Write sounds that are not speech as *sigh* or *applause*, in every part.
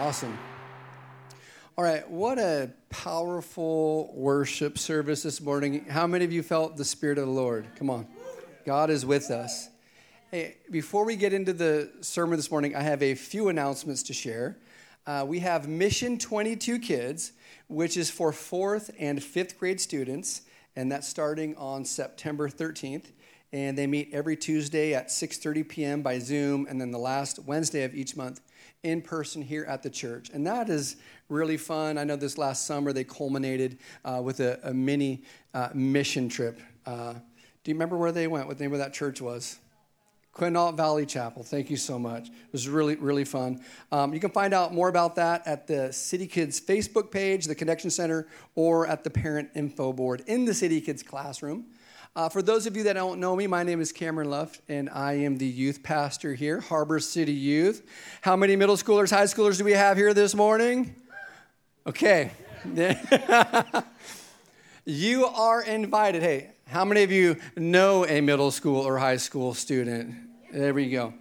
Awesome. All right, what a powerful worship service this morning. How many of you felt the Spirit of the Lord? Come on. God is with us. Hey, before we get into the sermon this morning, I have a few announcements to share. Uh, we have Mission 22 Kids, which is for fourth and fifth grade students, and that's starting on September 13th. And they meet every Tuesday at 6:30 p.m. by Zoom, and then the last Wednesday of each month in person here at the church. And that is really fun. I know this last summer they culminated uh, with a, a mini uh, mission trip. Uh, do you remember where they went? What the name of that church was? Quinault Valley Chapel. Thank you so much. It was really, really fun. Um, you can find out more about that at the City Kids Facebook page, the Connection Center, or at the Parent Info Board in the City Kids classroom. Uh, for those of you that don't know me, my name is Cameron Luft, and I am the youth pastor here, Harbor City Youth. How many middle schoolers, high schoolers do we have here this morning? Okay. *laughs* you are invited. Hey, how many of you know a middle school or high school student? There we go.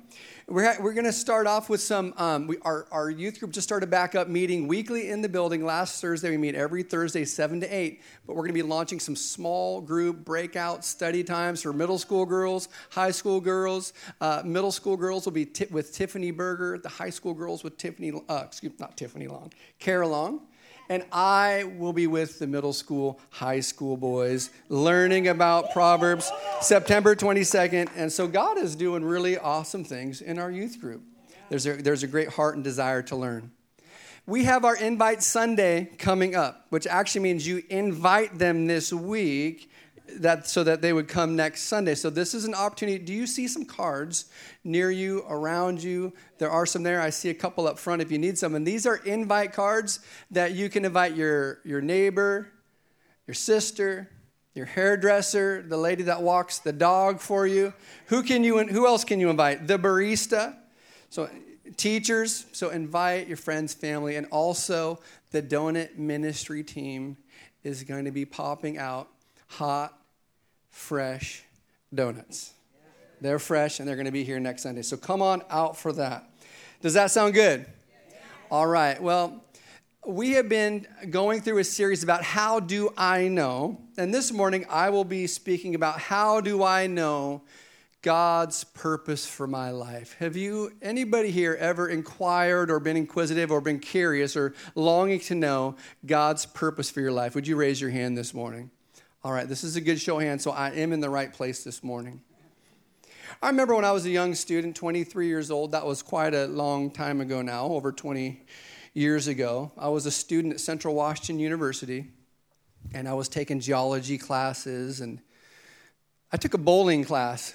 We're, we're going to start off with some. Um, we, our, our youth group just started back up meeting weekly in the building. Last Thursday, we meet every Thursday, 7 to 8. But we're going to be launching some small group breakout study times for middle school girls, high school girls. Uh, middle school girls will be t- with Tiffany Berger, the high school girls with Tiffany, uh, excuse not Tiffany Long, Kara Long and I will be with the middle school, high school boys learning about Proverbs September 22nd. And so God is doing really awesome things in our youth group. There's a, there's a great heart and desire to learn. We have our Invite Sunday coming up, which actually means you invite them this week that so that they would come next Sunday. So this is an opportunity. Do you see some cards near you, around you? There are some there. I see a couple up front if you need some. And these are invite cards that you can invite your, your neighbor, your sister, your hairdresser, the lady that walks the dog for you. Who can you who else can you invite? The barista. So teachers, so invite your friends, family, and also the donut ministry team is going to be popping out hot fresh donuts. They're fresh and they're going to be here next Sunday. So come on out for that. Does that sound good? All right. Well, we have been going through a series about how do I know? And this morning I will be speaking about how do I know God's purpose for my life. Have you anybody here ever inquired or been inquisitive or been curious or longing to know God's purpose for your life? Would you raise your hand this morning? All right, this is a good show of hands, so I am in the right place this morning. I remember when I was a young student, 23 years old, that was quite a long time ago now, over 20 years ago. I was a student at Central Washington University, and I was taking geology classes, and I took a bowling class.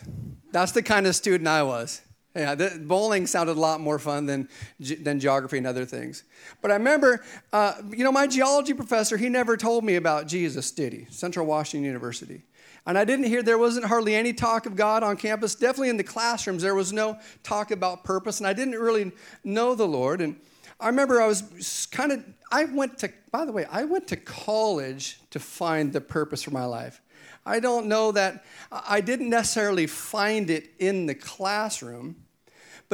That's the kind of student I was. Yeah, the, bowling sounded a lot more fun than, than geography and other things. But I remember, uh, you know, my geology professor, he never told me about Jesus, did he? Central Washington University. And I didn't hear, there wasn't hardly any talk of God on campus. Definitely in the classrooms, there was no talk about purpose. And I didn't really know the Lord. And I remember I was kind of, I went to, by the way, I went to college to find the purpose for my life. I don't know that, I didn't necessarily find it in the classroom.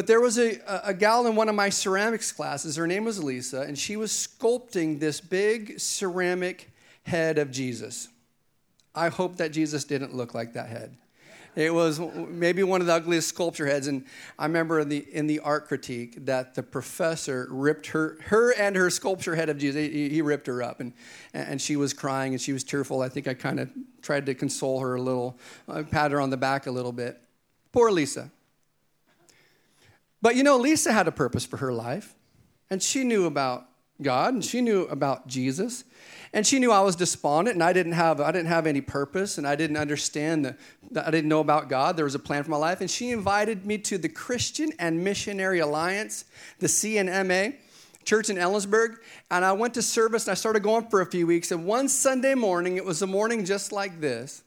But there was a, a gal in one of my ceramics classes. Her name was Lisa, and she was sculpting this big ceramic head of Jesus. I hope that Jesus didn't look like that head. It was maybe one of the ugliest sculpture heads. And I remember in the, in the art critique that the professor ripped her, her and her sculpture head of Jesus, he, he ripped her up. And, and she was crying and she was tearful. I think I kind of tried to console her a little, uh, pat her on the back a little bit. Poor Lisa. But you know, Lisa had a purpose for her life, and she knew about God, and she knew about Jesus, and she knew I was despondent, and I didn't have I didn't have any purpose, and I didn't understand that I didn't know about God. There was a plan for my life, and she invited me to the Christian and Missionary Alliance, the C&MA church in Ellensburg, and I went to service, and I started going for a few weeks. And one Sunday morning, it was a morning just like this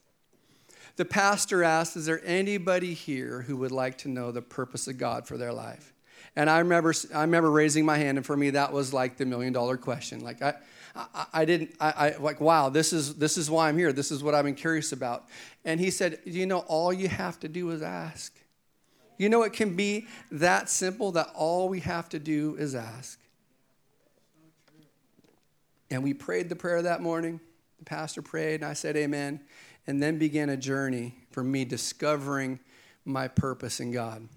the pastor asked, Is there anybody here who would like to know the purpose of God for their life? And I remember, I remember raising my hand, and for me, that was like the million dollar question. Like, I, I, I didn't, I, I, like, wow, this is, this is why I'm here. This is what I've been curious about. And he said, You know, all you have to do is ask. You know, it can be that simple that all we have to do is ask. And we prayed the prayer that morning. The pastor prayed, and I said, Amen. And then began a journey for me discovering my purpose in God.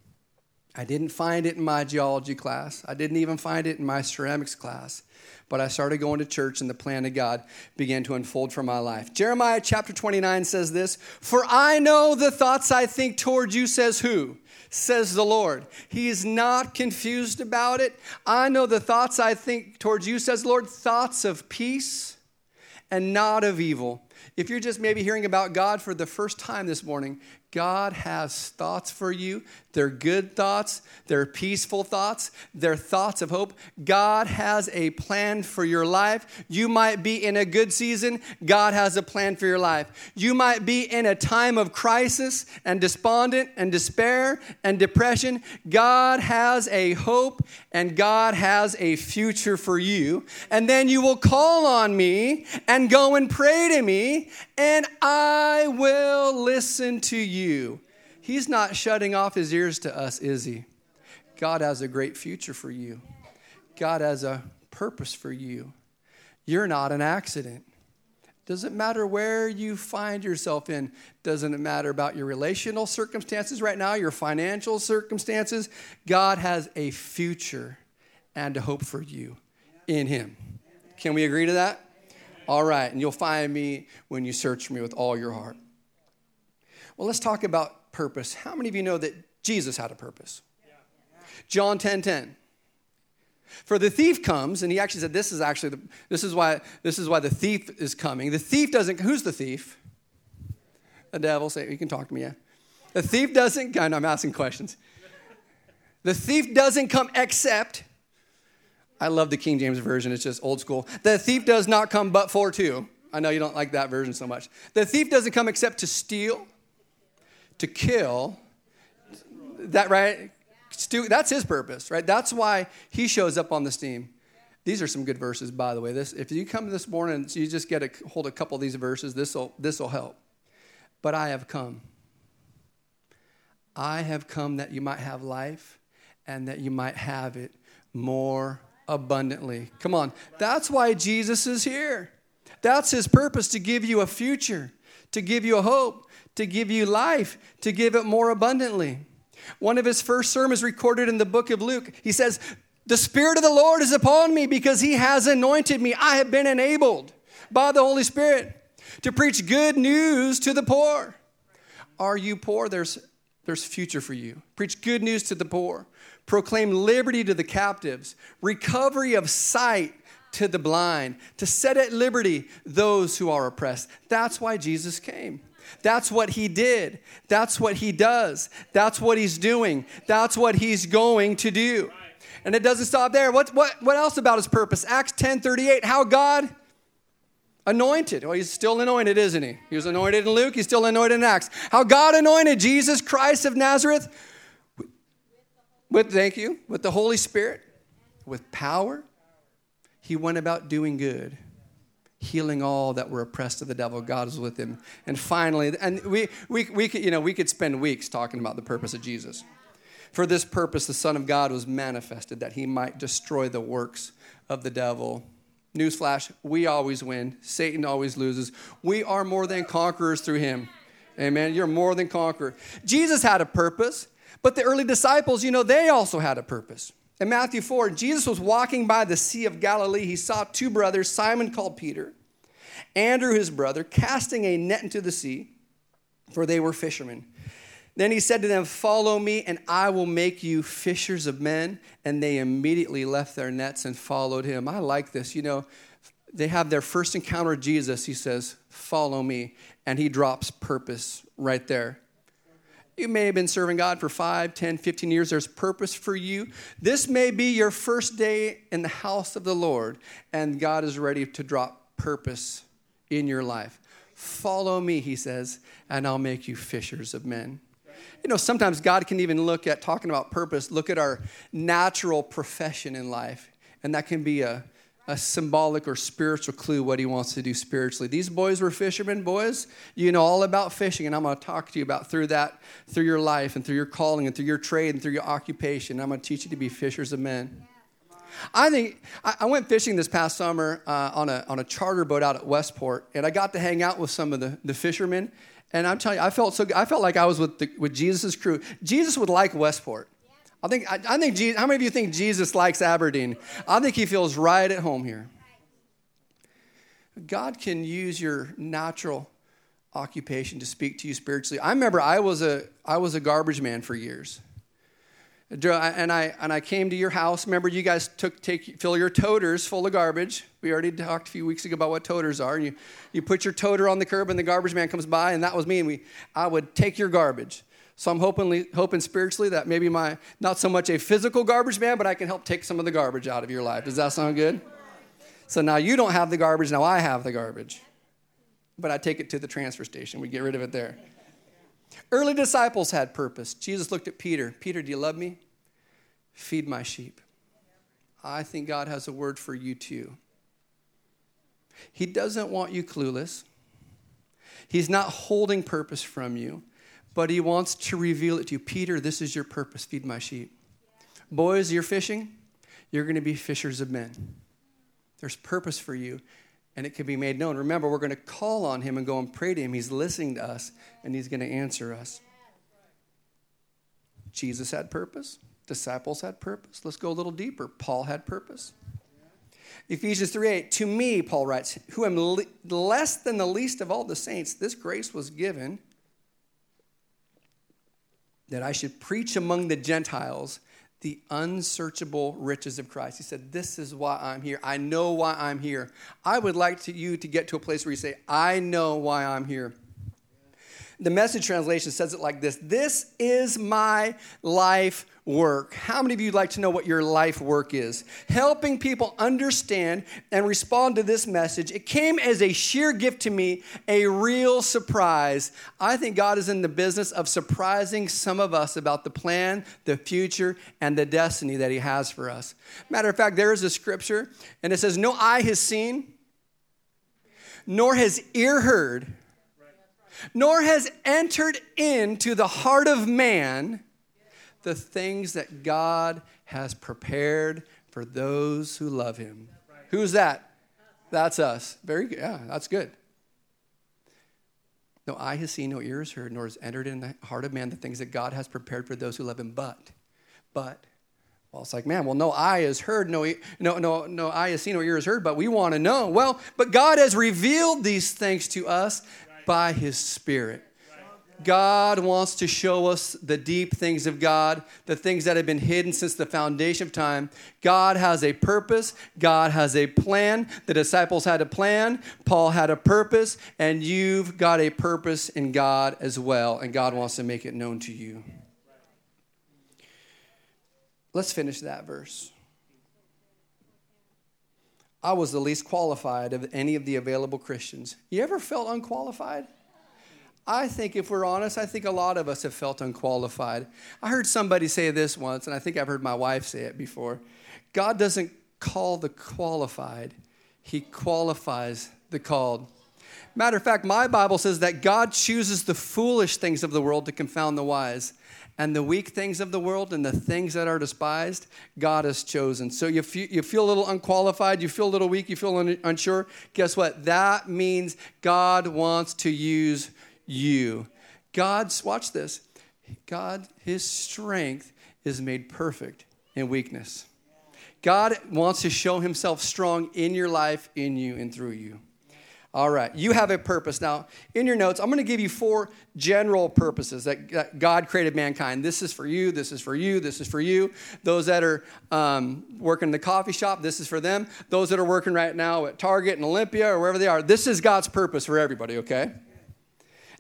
I didn't find it in my geology class. I didn't even find it in my ceramics class. But I started going to church and the plan of God began to unfold for my life. Jeremiah chapter 29 says this For I know the thoughts I think toward you, says who? Says the Lord. He is not confused about it. I know the thoughts I think towards you, says Lord, thoughts of peace and not of evil. If you're just maybe hearing about God for the first time this morning, God has thoughts for you. They're good thoughts, they're peaceful thoughts, they're thoughts of hope. God has a plan for your life. You might be in a good season, God has a plan for your life. You might be in a time of crisis and despondent and despair and depression. God has a hope and God has a future for you. And then you will call on me and go and pray to me, and I will listen to you. He's not shutting off his ears to us, is he? God has a great future for you. God has a purpose for you. You're not an accident. Doesn't matter where you find yourself in. Doesn't it matter about your relational circumstances right now, your financial circumstances? God has a future and a hope for you in Him. Can we agree to that? All right, and you'll find me when you search me with all your heart. Well, let's talk about purpose. How many of you know that Jesus had a purpose? John 10 10. For the thief comes, and he actually said, This is actually the, this is why this is why the thief is coming. The thief doesn't who's the thief? The devil. Say you can talk to me, yeah. The thief doesn't I'm asking questions. The thief doesn't come except I love the King James Version, it's just old school. The thief does not come but for two. I know you don't like that version so much. The thief doesn't come except to steal, to kill. That right? That's his purpose, right? That's why he shows up on the steam. These are some good verses, by the way. This, if you come this morning, you just get a hold a couple of these verses. This will this will help. But I have come. I have come that you might have life, and that you might have it more abundantly. Come on, that's why Jesus is here. That's his purpose to give you a future, to give you a hope, to give you life, to give it more abundantly. One of his first sermons recorded in the book of Luke, he says, The Spirit of the Lord is upon me because he has anointed me. I have been enabled by the Holy Spirit to preach good news to the poor. Are you poor? There's, there's future for you. Preach good news to the poor. Proclaim liberty to the captives, recovery of sight to the blind, to set at liberty those who are oppressed. That's why Jesus came. That's what he did. That's what he does. That's what he's doing. That's what he's going to do. And it doesn't stop there. What, what, what else about his purpose? Acts 10 38, how God anointed. Well, he's still anointed, isn't he? He was anointed in Luke, he's still anointed in Acts. How God anointed Jesus Christ of Nazareth with, thank you, with the Holy Spirit, with power. He went about doing good healing all that were oppressed of the devil. God was with him. And finally, and we, we, we, could, you know, we could spend weeks talking about the purpose of Jesus. For this purpose, the Son of God was manifested that he might destroy the works of the devil. Newsflash, we always win. Satan always loses. We are more than conquerors through him. Amen. You're more than conqueror. Jesus had a purpose, but the early disciples, you know, they also had a purpose. In Matthew 4, Jesus was walking by the Sea of Galilee. He saw two brothers, Simon called Peter, Andrew his brother, casting a net into the sea, for they were fishermen. Then he said to them, Follow me, and I will make you fishers of men. And they immediately left their nets and followed him. I like this. You know, they have their first encounter with Jesus. He says, Follow me. And he drops purpose right there. You may have been serving God for 5, 10, 15 years. There's purpose for you. This may be your first day in the house of the Lord, and God is ready to drop purpose in your life. Follow me, he says, and I'll make you fishers of men. You know, sometimes God can even look at talking about purpose, look at our natural profession in life, and that can be a a symbolic or spiritual clue what he wants to do spiritually. These boys were fishermen boys. You know all about fishing, and I'm going to talk to you about through that, through your life and through your calling and through your trade and through your occupation. I'm going to teach you to be fishers of men. I think I, went fishing this past summer uh, on, a, on a charter boat out at Westport, and I got to hang out with some of the, the fishermen. And I'm telling you, I felt so I felt like I was with, the, with Jesus' crew. Jesus would like Westport. I think, I, I think Jesus, how many of you think Jesus likes Aberdeen? I think he feels right at home here. God can use your natural occupation to speak to you spiritually. I remember I was a, I was a garbage man for years. And I, and I came to your house. Remember, you guys took, take, fill your toters full of garbage. We already talked a few weeks ago about what toters are. And you, you put your toter on the curb, and the garbage man comes by, and that was me. And we, I would take your garbage. So I'm hoping, hoping spiritually that maybe my, not so much a physical garbage man, but I can help take some of the garbage out of your life. Does that sound good? So now you don't have the garbage, now I have the garbage. But I take it to the transfer station. We get rid of it there. Early disciples had purpose. Jesus looked at Peter Peter, do you love me? Feed my sheep. I think God has a word for you too. He doesn't want you clueless. He's not holding purpose from you, but he wants to reveal it to you. Peter, this is your purpose. Feed my sheep. Boys, you're fishing. You're going to be fishers of men. There's purpose for you, and it can be made known. Remember, we're going to call on him and go and pray to him. He's listening to us, and he's going to answer us. Jesus had purpose. Disciples had purpose. Let's go a little deeper. Paul had purpose. Ephesians 3 8, to me, Paul writes, who am le- less than the least of all the saints, this grace was given that I should preach among the Gentiles the unsearchable riches of Christ. He said, This is why I'm here. I know why I'm here. I would like to, you to get to a place where you say, I know why I'm here. The message translation says it like this This is my life work. How many of you would like to know what your life work is? Helping people understand and respond to this message. It came as a sheer gift to me, a real surprise. I think God is in the business of surprising some of us about the plan, the future, and the destiny that He has for us. Matter of fact, there is a scripture, and it says, No eye has seen, nor has ear heard, nor has entered into the heart of man the things that God has prepared for those who love him. Who's that? That's us. Very good. Yeah, that's good. No eye has seen, no ear has heard, nor has entered in the heart of man the things that God has prepared for those who love him. But, but, well, it's like, man, well, no eye has heard, no, no, no, no eye has seen, no ear has heard, but we want to know. Well, but God has revealed these things to us by his Spirit. God wants to show us the deep things of God, the things that have been hidden since the foundation of time. God has a purpose, God has a plan. The disciples had a plan, Paul had a purpose, and you've got a purpose in God as well, and God wants to make it known to you. Let's finish that verse. I was the least qualified of any of the available Christians. You ever felt unqualified? I think, if we're honest, I think a lot of us have felt unqualified. I heard somebody say this once, and I think I've heard my wife say it before God doesn't call the qualified, He qualifies the called. Matter of fact, my Bible says that God chooses the foolish things of the world to confound the wise. And the weak things of the world and the things that are despised, God has chosen. So you feel, you feel a little unqualified, you feel a little weak, you feel un- unsure. Guess what? That means God wants to use you. God's, watch this, God, his strength is made perfect in weakness. God wants to show himself strong in your life, in you, and through you. All right, you have a purpose. Now, in your notes, I'm going to give you four general purposes that God created mankind. This is for you, this is for you, this is for you. Those that are um, working in the coffee shop, this is for them. Those that are working right now at Target and Olympia or wherever they are, this is God's purpose for everybody, okay?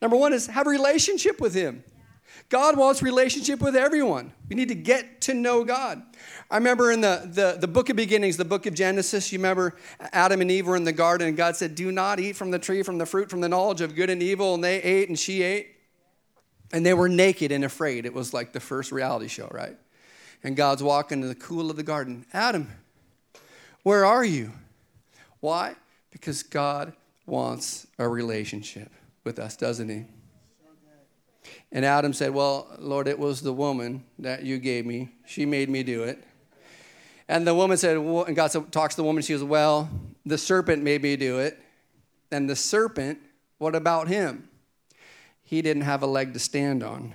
Number one is have a relationship with Him. God wants relationship with everyone. We need to get to know God. I remember in the, the, the book of beginnings, the book of Genesis, you remember Adam and Eve were in the garden, and God said, Do not eat from the tree, from the fruit, from the knowledge of good and evil. And they ate, and she ate. And they were naked and afraid. It was like the first reality show, right? And God's walking in the cool of the garden. Adam, where are you? Why? Because God wants a relationship with us, doesn't he? And Adam said, Well, Lord, it was the woman that you gave me. She made me do it. And the woman said, well, and God talks to the woman. She goes, Well, the serpent made me do it. And the serpent, what about him? He didn't have a leg to stand on.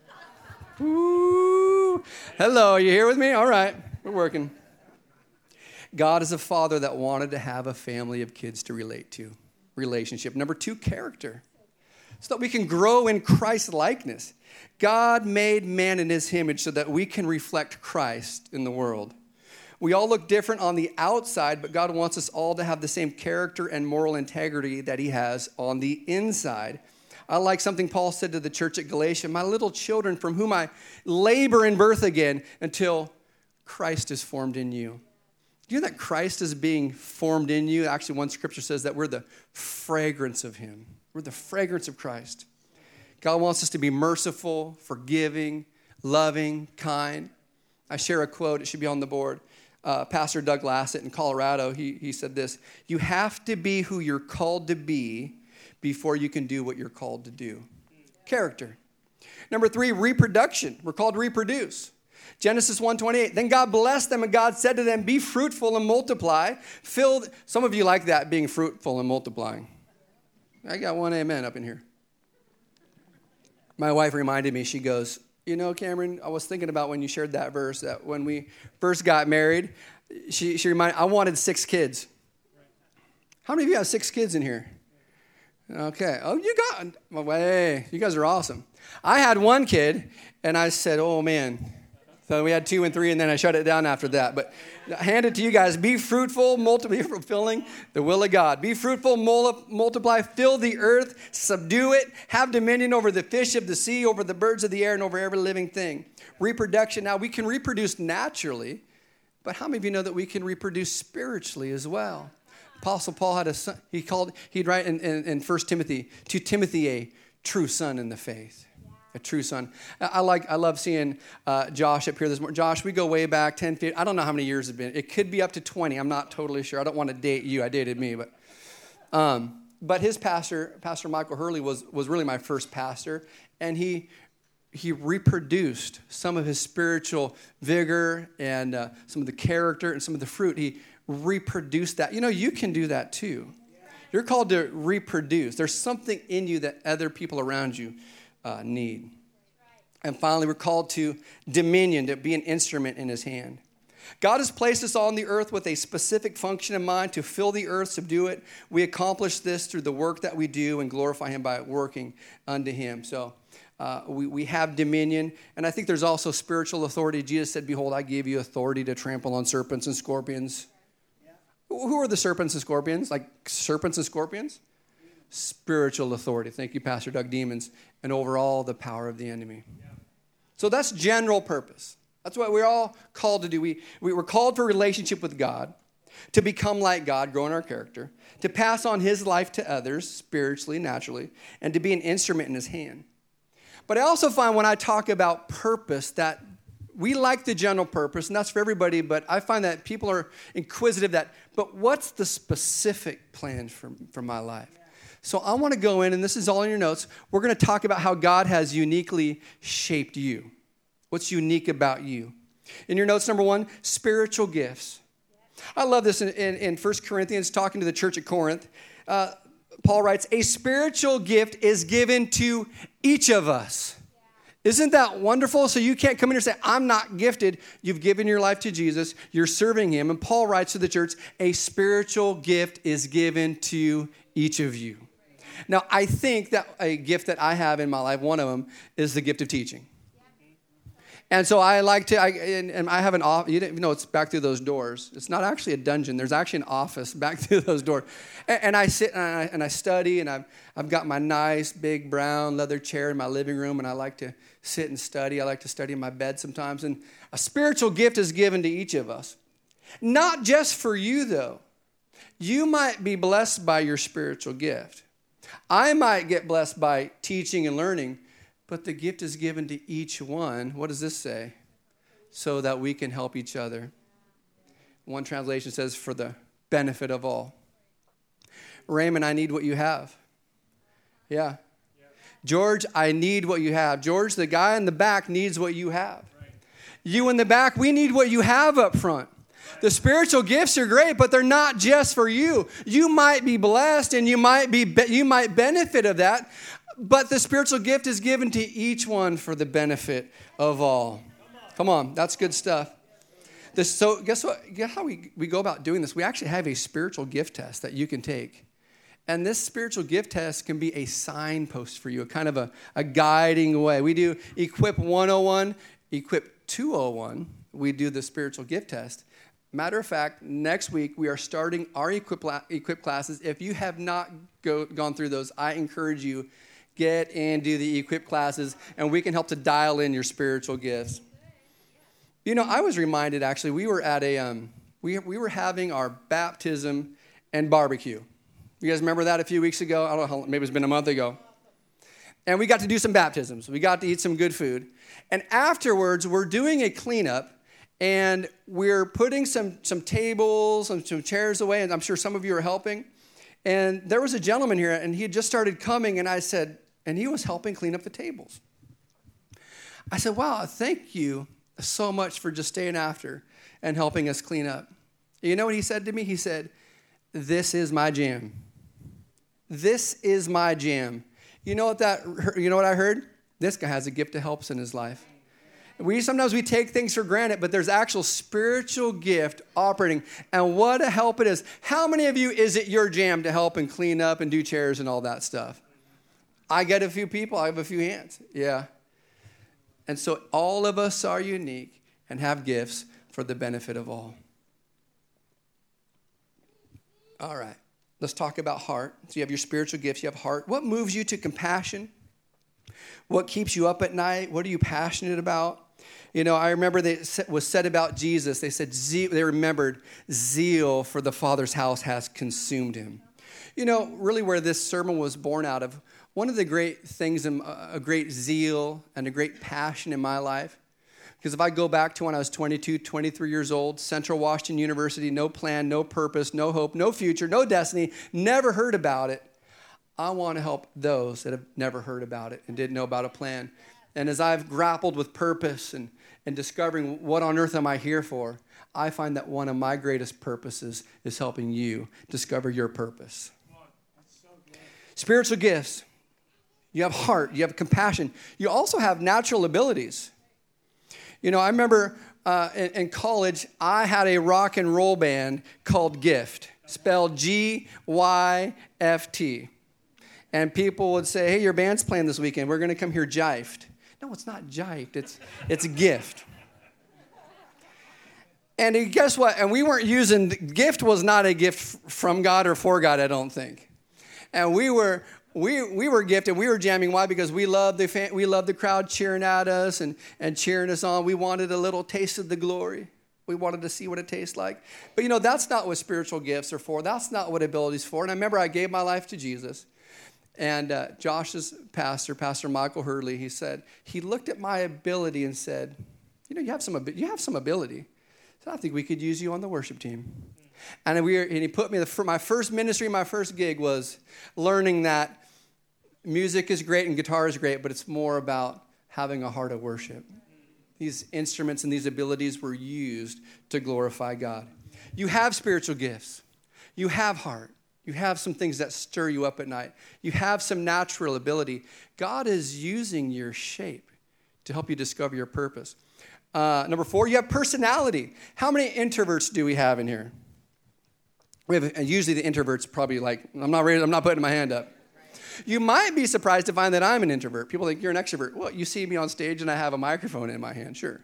*laughs* Ooh. Hello, are you here with me? All right, we're working. God is a father that wanted to have a family of kids to relate to. Relationship. Number two, character. So that we can grow in Christ likeness. God made man in his image so that we can reflect Christ in the world. We all look different on the outside, but God wants us all to have the same character and moral integrity that He has on the inside. I like something Paul said to the church at Galatia My little children, from whom I labor in birth again until Christ is formed in you. Do you know that Christ is being formed in you? Actually, one scripture says that we're the fragrance of Him. We're the fragrance of Christ. God wants us to be merciful, forgiving, loving, kind. I share a quote, it should be on the board uh, Pastor Doug Lassett in Colorado, he, he said this You have to be who you're called to be before you can do what you're called to do. Character. Number three, reproduction. We're called to reproduce. Genesis 1:28. Then God blessed them and God said to them, "Be fruitful and multiply." Filled some of you like that being fruitful and multiplying. I got one amen up in here. My wife reminded me, she goes, you know, Cameron, I was thinking about when you shared that verse that when we first got married, she, she reminded I wanted six kids. How many of you have six kids in here? Okay. Oh, you got, well, hey, you guys are awesome. I had one kid, and I said, oh man, so we had two and three, and then I shut it down after that. But hand it to you guys. Be fruitful, multiply, *laughs* fulfilling the will of God. Be fruitful, multiply, fill the earth, subdue it, have dominion over the fish of the sea, over the birds of the air, and over every living thing. Reproduction. Now, we can reproduce naturally, but how many of you know that we can reproduce spiritually as well? Apostle Paul had a son, he called, he'd write in, in, in 1 Timothy, to Timothy, a true son in the faith a true son. I like, I love seeing uh, Josh up here this morning. Josh, we go way back 10, 15, I don't know how many years it's been. It could be up to 20. I'm not totally sure. I don't want to date you. I dated me, but, um, but his pastor, Pastor Michael Hurley, was, was really my first pastor, and he he reproduced some of his spiritual vigor and uh, some of the character and some of the fruit. He reproduced that. You know, you can do that too. You're called to reproduce. There's something in you that other people around you uh, need. And finally, we're called to dominion, to be an instrument in his hand. God has placed us on the earth with a specific function in mind to fill the earth, subdue it. We accomplish this through the work that we do and glorify Him by working unto Him. So uh, we, we have dominion. And I think there's also spiritual authority. Jesus said, Behold, I give you authority to trample on serpents and scorpions. Yeah. Who are the serpents and scorpions? Like serpents and scorpions? Spiritual authority. Thank you, Pastor Doug Demons, and over all the power of the enemy. So that's general purpose. That's what we're all called to do. We, we were called for relationship with God, to become like God, grow in our character, to pass on His life to others, spiritually, naturally, and to be an instrument in His hand. But I also find when I talk about purpose that we like the general purpose, and that's for everybody, but I find that people are inquisitive that, but what's the specific plan for, for my life? So I want to go in, and this is all in your notes. We're going to talk about how God has uniquely shaped you. What's unique about you? In your notes, number one, spiritual gifts. I love this in, in, in 1 Corinthians, talking to the church at Corinth. Uh, Paul writes, A spiritual gift is given to each of us. Isn't that wonderful? So you can't come in here and say, I'm not gifted. You've given your life to Jesus, you're serving Him. And Paul writes to the church, A spiritual gift is given to each of you. Now, I think that a gift that I have in my life, one of them, is the gift of teaching. And so I like to, I, and, and I have an office, you didn't know it's back through those doors. It's not actually a dungeon, there's actually an office *laughs* back through those doors. And, and I sit and I, and I study, and I've, I've got my nice big brown leather chair in my living room, and I like to sit and study. I like to study in my bed sometimes. And a spiritual gift is given to each of us. Not just for you, though. You might be blessed by your spiritual gift. I might get blessed by teaching and learning, but the gift is given to each one. What does this say? So that we can help each other. One translation says, for the benefit of all. Raymond, I need what you have. Yeah. George, I need what you have. George, the guy in the back needs what you have. You in the back, we need what you have up front. The spiritual gifts are great, but they're not just for you. You might be blessed and you might be you might benefit of that, but the spiritual gift is given to each one for the benefit of all. Come on, that's good stuff. This, so guess what? Guess how we, we go about doing this? We actually have a spiritual gift test that you can take. And this spiritual gift test can be a signpost for you, a kind of a, a guiding way. We do Equip 101, Equip 201. We do the spiritual gift test. Matter of fact, next week we are starting our Equip, equip classes. If you have not go, gone through those, I encourage you get and do the Equip classes, and we can help to dial in your spiritual gifts. You know, I was reminded actually, we were at a, um, we, we were having our baptism and barbecue. You guys remember that a few weeks ago? I don't know, maybe it's been a month ago. And we got to do some baptisms. We got to eat some good food. And afterwards, we're doing a cleanup and we're putting some, some tables and some chairs away. And I'm sure some of you are helping. And there was a gentleman here, and he had just started coming, and I said, and he was helping clean up the tables. I said, Wow, thank you so much for just staying after and helping us clean up. You know what he said to me? He said, This is my jam. This is my jam. You know what that you know what I heard? This guy has a gift of helps in his life. We sometimes we take things for granted, but there's actual spiritual gift operating. And what a help it is. How many of you is it your jam to help and clean up and do chairs and all that stuff? I get a few people, I have a few hands. Yeah. And so all of us are unique and have gifts for the benefit of all. All right, let's talk about heart. So you have your spiritual gifts, you have heart. What moves you to compassion? What keeps you up at night? What are you passionate about? You know, I remember they was said about Jesus. They said they remembered zeal for the Father's house has consumed him. You know, really where this sermon was born out of one of the great things, uh, a great zeal and a great passion in my life, because if I go back to when I was 22, 23 years old, Central Washington University, no plan, no purpose, no hope, no future, no destiny, never heard about it. I want to help those that have never heard about it and didn't know about a plan. And as I've grappled with purpose and, and discovering what on earth am I here for, I find that one of my greatest purposes is helping you discover your purpose. Spiritual gifts you have heart, you have compassion. You also have natural abilities. You know, I remember uh, in, in college, I had a rock and roll band called Gift, spelled G Y F T. And people would say, hey, your band's playing this weekend. We're going to come here jived. No, it's not jived, it's, it's a gift. And guess what? And we weren't using, gift was not a gift from God or for God, I don't think. And we were, we, we were gifted. We were jamming. Why? Because we loved the, fan, we loved the crowd cheering at us and, and cheering us on. We wanted a little taste of the glory. We wanted to see what it tastes like. But you know, that's not what spiritual gifts are for. That's not what abilities for. And I remember I gave my life to Jesus. And uh, Josh's pastor, Pastor Michael Hurley, he said, he looked at my ability and said, you know, you have some, you have some ability. So I think we could use you on the worship team. And, we were, and he put me, the, my first ministry, my first gig was learning that music is great and guitar is great, but it's more about having a heart of worship. These instruments and these abilities were used to glorify God. You have spiritual gifts, you have heart. You have some things that stir you up at night. You have some natural ability. God is using your shape to help you discover your purpose. Uh, number four, you have personality. How many introverts do we have in here? We have and usually the introverts probably like I'm not ready, I'm not putting my hand up. You might be surprised to find that I'm an introvert. People think you're an extrovert. Well, you see me on stage and I have a microphone in my hand, sure.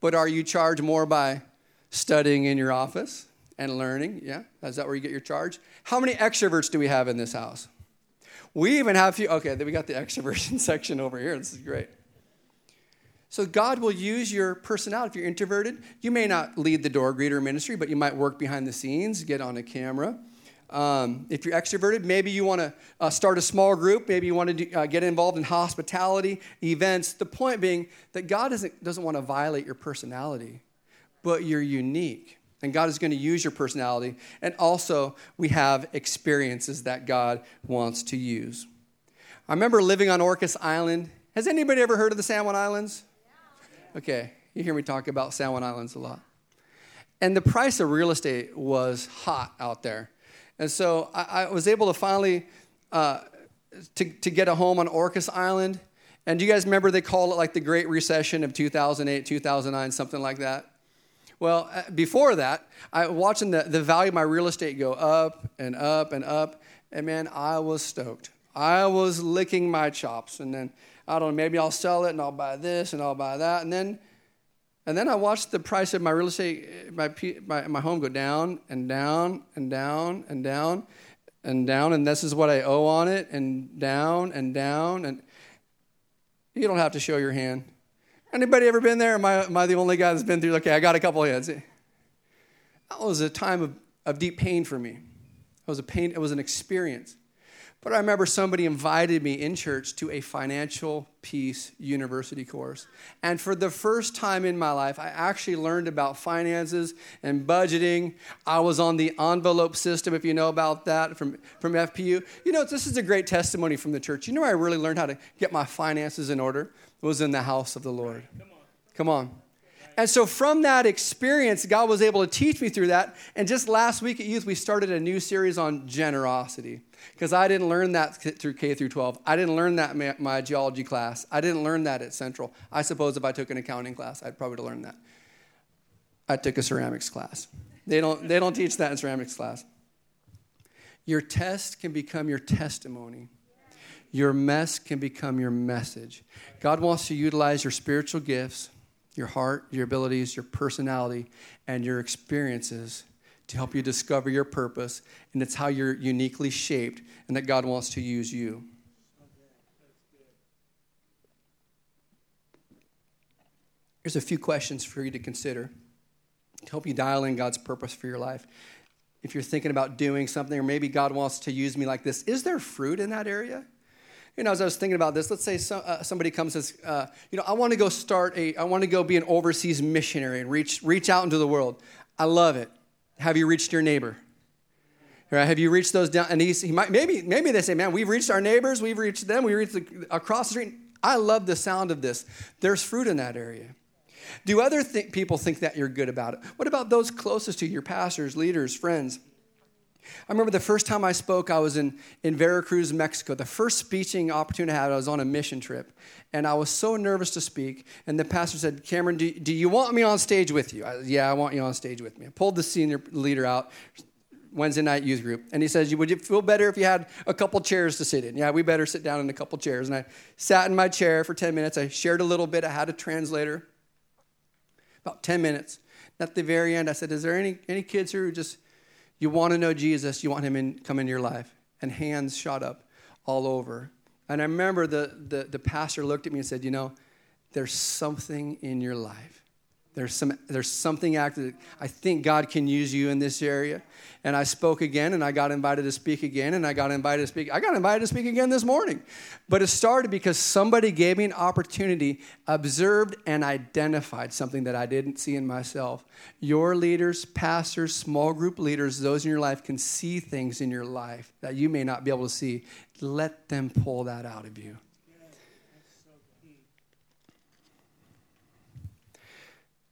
But are you charged more by studying in your office and learning? Yeah, is that where you get your charge? How many extroverts do we have in this house? We even have a few. Okay, then we got the *laughs* extroversion section over here. This is great. So God will use your personality. If you're introverted, you may not lead the door greeter ministry, but you might work behind the scenes, get on a camera. Um, if you're extroverted, maybe you want to uh, start a small group. Maybe you want to uh, get involved in hospitality, events. The point being that God doesn't, doesn't want to violate your personality, but you're unique. And God is going to use your personality. And also, we have experiences that God wants to use. I remember living on Orcas Island. Has anybody ever heard of the San Juan Islands? Okay. You hear me talk about San Juan Islands a lot. And the price of real estate was hot out there. And so I, I was able to finally uh, to, to get a home on Orcas Island. And do you guys remember they called it like the Great Recession of 2008, 2009, something like that? Well, uh, before that, I watching the, the value of my real estate go up and up and up. And man, I was stoked. I was licking my chops. And then, I don't know, maybe I'll sell it and I'll buy this and I'll buy that. And then, and then I watched the price of my real estate, my, my, my home go down and down and down and down and down. And this is what I owe on it and down and down. And you don't have to show your hand. Anybody ever been there? Am I, am I the only guy that's been through? Okay, I got a couple hands. That was a time of, of deep pain for me. It was a pain, it was an experience. But I remember somebody invited me in church to a financial peace university course. And for the first time in my life, I actually learned about finances and budgeting. I was on the envelope system, if you know about that from, from FPU. You know, this is a great testimony from the church. You know, I really learned how to get my finances in order was in the house of the Lord. Come on. And so from that experience, God was able to teach me through that. And just last week at youth, we started a new series on generosity because I didn't learn that through K through 12. I didn't learn that in my geology class. I didn't learn that at Central. I suppose if I took an accounting class, I'd probably learn that. I took a ceramics class. They don't, they don't teach that in ceramics class. Your test can become your testimony. Your mess can become your message. God wants to utilize your spiritual gifts your heart, your abilities, your personality, and your experiences to help you discover your purpose. And it's how you're uniquely shaped and that God wants to use you. Here's a few questions for you to consider to help you dial in God's purpose for your life. If you're thinking about doing something, or maybe God wants to use me like this, is there fruit in that area? You know, as I was thinking about this, let's say some, uh, somebody comes and says, uh, you know, I want to go start a, I want to go be an overseas missionary and reach, reach out into the world. I love it. Have you reached your neighbor? Right? Have you reached those down? And he's, he might, maybe, maybe they say, man, we've reached our neighbors, we've reached them, we reached the, across the street. I love the sound of this. There's fruit in that area. Do other th- people think that you're good about it? What about those closest to you, your pastors, leaders, friends? I remember the first time I spoke, I was in, in Veracruz, Mexico. The first speaking opportunity I had, I was on a mission trip. And I was so nervous to speak. And the pastor said, Cameron, do, do you want me on stage with you? I, yeah, I want you on stage with me. I pulled the senior leader out, Wednesday night youth group. And he says, Would you feel better if you had a couple chairs to sit in? Yeah, we better sit down in a couple chairs. And I sat in my chair for 10 minutes. I shared a little bit. I had a translator. About 10 minutes. At the very end, I said, Is there any, any kids here who just you want to know Jesus, you want him in come into your life. And hands shot up all over. And I remember the, the, the pastor looked at me and said, You know, there's something in your life there's, some, there's something active. I think God can use you in this area. And I spoke again, and I got invited to speak again, and I got invited to speak. I got invited to speak again this morning. But it started because somebody gave me an opportunity, observed and identified something that I didn't see in myself. Your leaders, pastors, small group leaders, those in your life can see things in your life that you may not be able to see. Let them pull that out of you.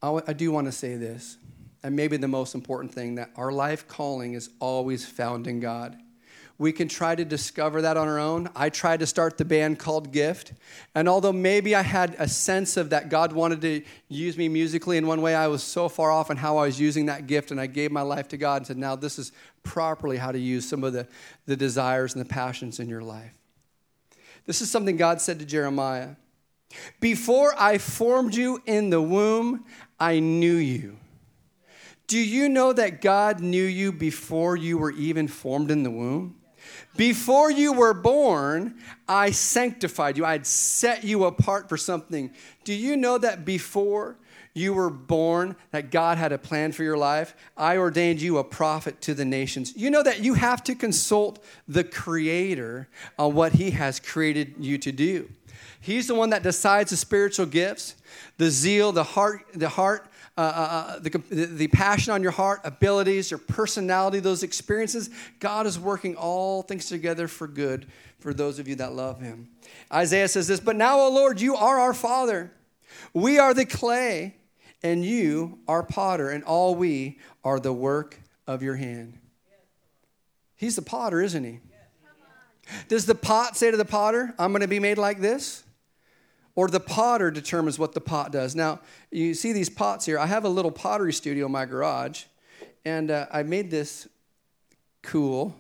I do want to say this, and maybe the most important thing that our life calling is always found in God. We can try to discover that on our own. I tried to start the band called Gift. And although maybe I had a sense of that God wanted to use me musically in one way, I was so far off in how I was using that gift. And I gave my life to God and said, now this is properly how to use some of the, the desires and the passions in your life. This is something God said to Jeremiah. Before I formed you in the womb, I knew you. Do you know that God knew you before you were even formed in the womb? Before you were born, I sanctified you. I had set you apart for something. Do you know that before you were born, that God had a plan for your life? I ordained you a prophet to the nations. You know that you have to consult the Creator on what He has created you to do. He's the one that decides the spiritual gifts, the zeal, the heart, the heart, uh, uh, uh the, the passion on your heart, abilities, your personality, those experiences. God is working all things together for good for those of you that love Him. Isaiah says this, but now, O Lord, you are our Father. We are the clay, and you are potter, and all we are the work of your hand. He's the potter, isn't he? Does the pot say to the potter, I'm going to be made like this? Or the potter determines what the pot does? Now, you see these pots here. I have a little pottery studio in my garage, and uh, I made this cool.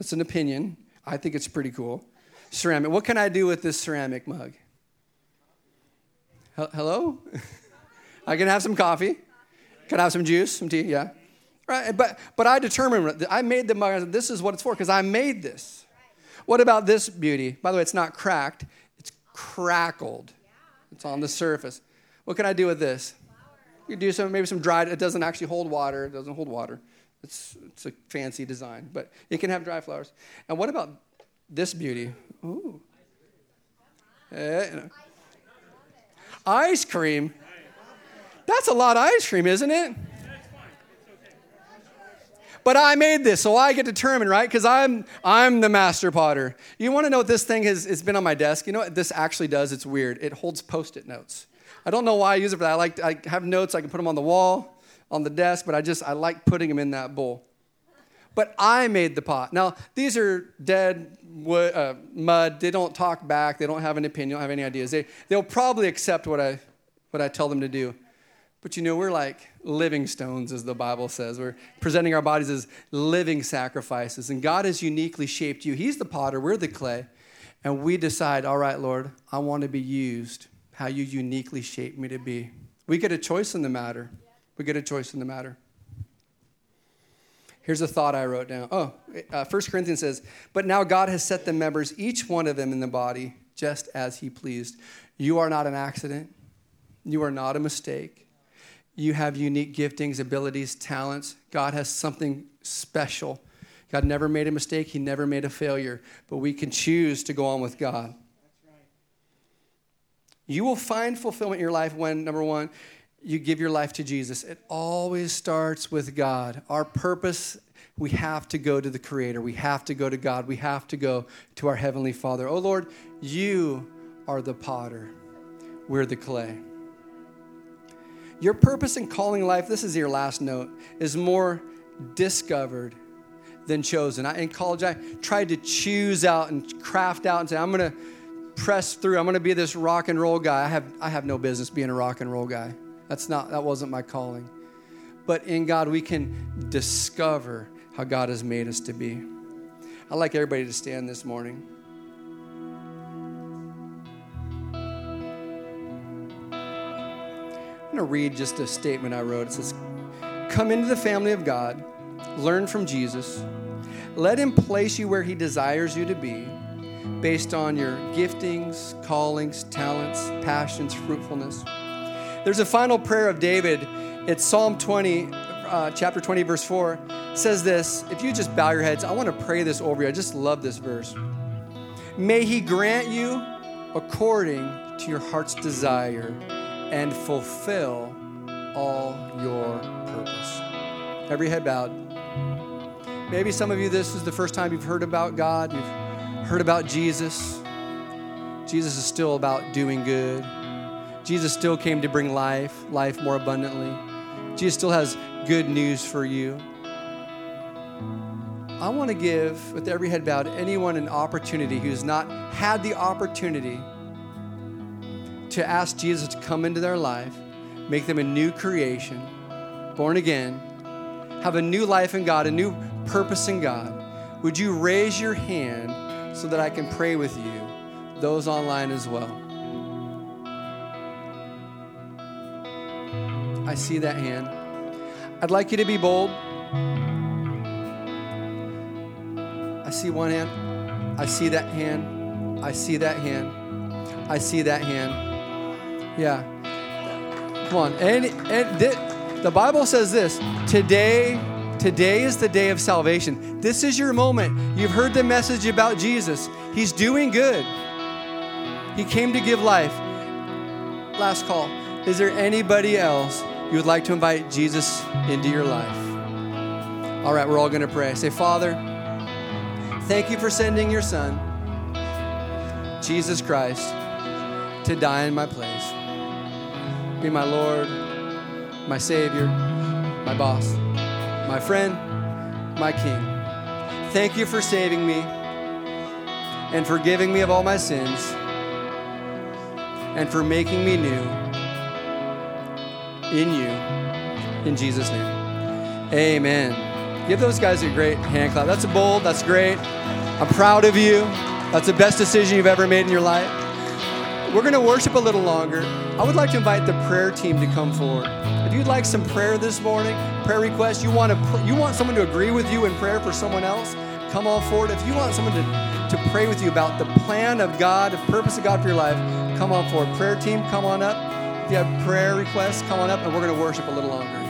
That's an opinion. I think it's pretty cool. Ceramic. What can I do with this ceramic mug? Hello? *laughs* I can have some coffee. Can I have some juice, some tea? Yeah. Right. But but I determined I made the mug. This is what it's for because I made this. What about this beauty? By the way, it's not cracked. It's crackled. It's on the surface. What can I do with this? You do some maybe some dried. It doesn't actually hold water. It doesn't hold water. It's it's a fancy design, but it can have dry flowers. And what about this beauty? Ooh. Eh, ice cream. That's a lot of ice cream, isn't it? But I made this, so I get to determine, right? Because I'm I'm the master potter. You want to know what this thing has it's been on my desk? You know what this actually does? It's weird. It holds post-it notes. I don't know why I use it for that. I like I have notes, I can put them on the wall, on the desk, but I just I like putting them in that bowl. But I made the pot. Now, these are dead wood, uh, mud. They don't talk back. They don't have an opinion. They Don't have any ideas. They, they'll probably accept what I, what I tell them to do. But you know, we're like living stones, as the Bible says. We're presenting our bodies as living sacrifices. And God has uniquely shaped you. He's the potter, we're the clay. And we decide, all right, Lord, I want to be used how you uniquely shaped me to be. We get a choice in the matter. We get a choice in the matter. Here's a thought I wrote down. Oh, uh, 1 Corinthians says, But now God has set the members, each one of them in the body, just as he pleased. You are not an accident. You are not a mistake. You have unique giftings, abilities, talents. God has something special. God never made a mistake, He never made a failure, but we can choose to go on with God. You will find fulfillment in your life when, number one, you give your life to Jesus. It always starts with God. Our purpose, we have to go to the Creator. We have to go to God. We have to go to our Heavenly Father. Oh Lord, you are the potter, we're the clay. Your purpose in calling life, this is your last note, is more discovered than chosen. I, in college, I tried to choose out and craft out and say, I'm going to press through. I'm going to be this rock and roll guy. I have, I have no business being a rock and roll guy. That's not, that wasn't my calling. But in God, we can discover how God has made us to be. I'd like everybody to stand this morning. I'm going to read just a statement I wrote. It says, Come into the family of God, learn from Jesus, let Him place you where He desires you to be based on your giftings, callings, talents, passions, fruitfulness. There's a final prayer of David. It's Psalm 20, uh, chapter 20, verse 4. It says this. If you just bow your heads, I want to pray this over you. I just love this verse. May He grant you according to your heart's desire and fulfill all your purpose. Every head bowed. Maybe some of you, this is the first time you've heard about God, you've heard about Jesus. Jesus is still about doing good. Jesus still came to bring life, life more abundantly. Jesus still has good news for you. I want to give, with every head bowed, anyone an opportunity who's not had the opportunity to ask Jesus to come into their life, make them a new creation, born again, have a new life in God, a new purpose in God, would you raise your hand so that I can pray with you, those online as well? I see that hand. I'd like you to be bold. I see one hand. I see that hand. I see that hand. I see that hand. Yeah. Come on. And, and th- the Bible says this today, today is the day of salvation. This is your moment. You've heard the message about Jesus. He's doing good. He came to give life. Last call. Is there anybody else you would like to invite Jesus into your life? All right, we're all going to pray. Say, Father, thank you for sending your son, Jesus Christ, to die in my place. Be my Lord, my Savior, my boss, my friend, my King. Thank you for saving me and forgiving me of all my sins and for making me new in you. In Jesus' name. Amen. Give those guys a great hand clap. That's a bold. That's great. I'm proud of you. That's the best decision you've ever made in your life. We're going to worship a little longer. I would like to invite the prayer team to come forward. If you'd like some prayer this morning, prayer request, you want to you want someone to agree with you in prayer for someone else, come on forward. If you want someone to, to pray with you about the plan of God, the purpose of God for your life, come on forward. Prayer team, come on up. If you have prayer requests, come on up and we're going to worship a little longer.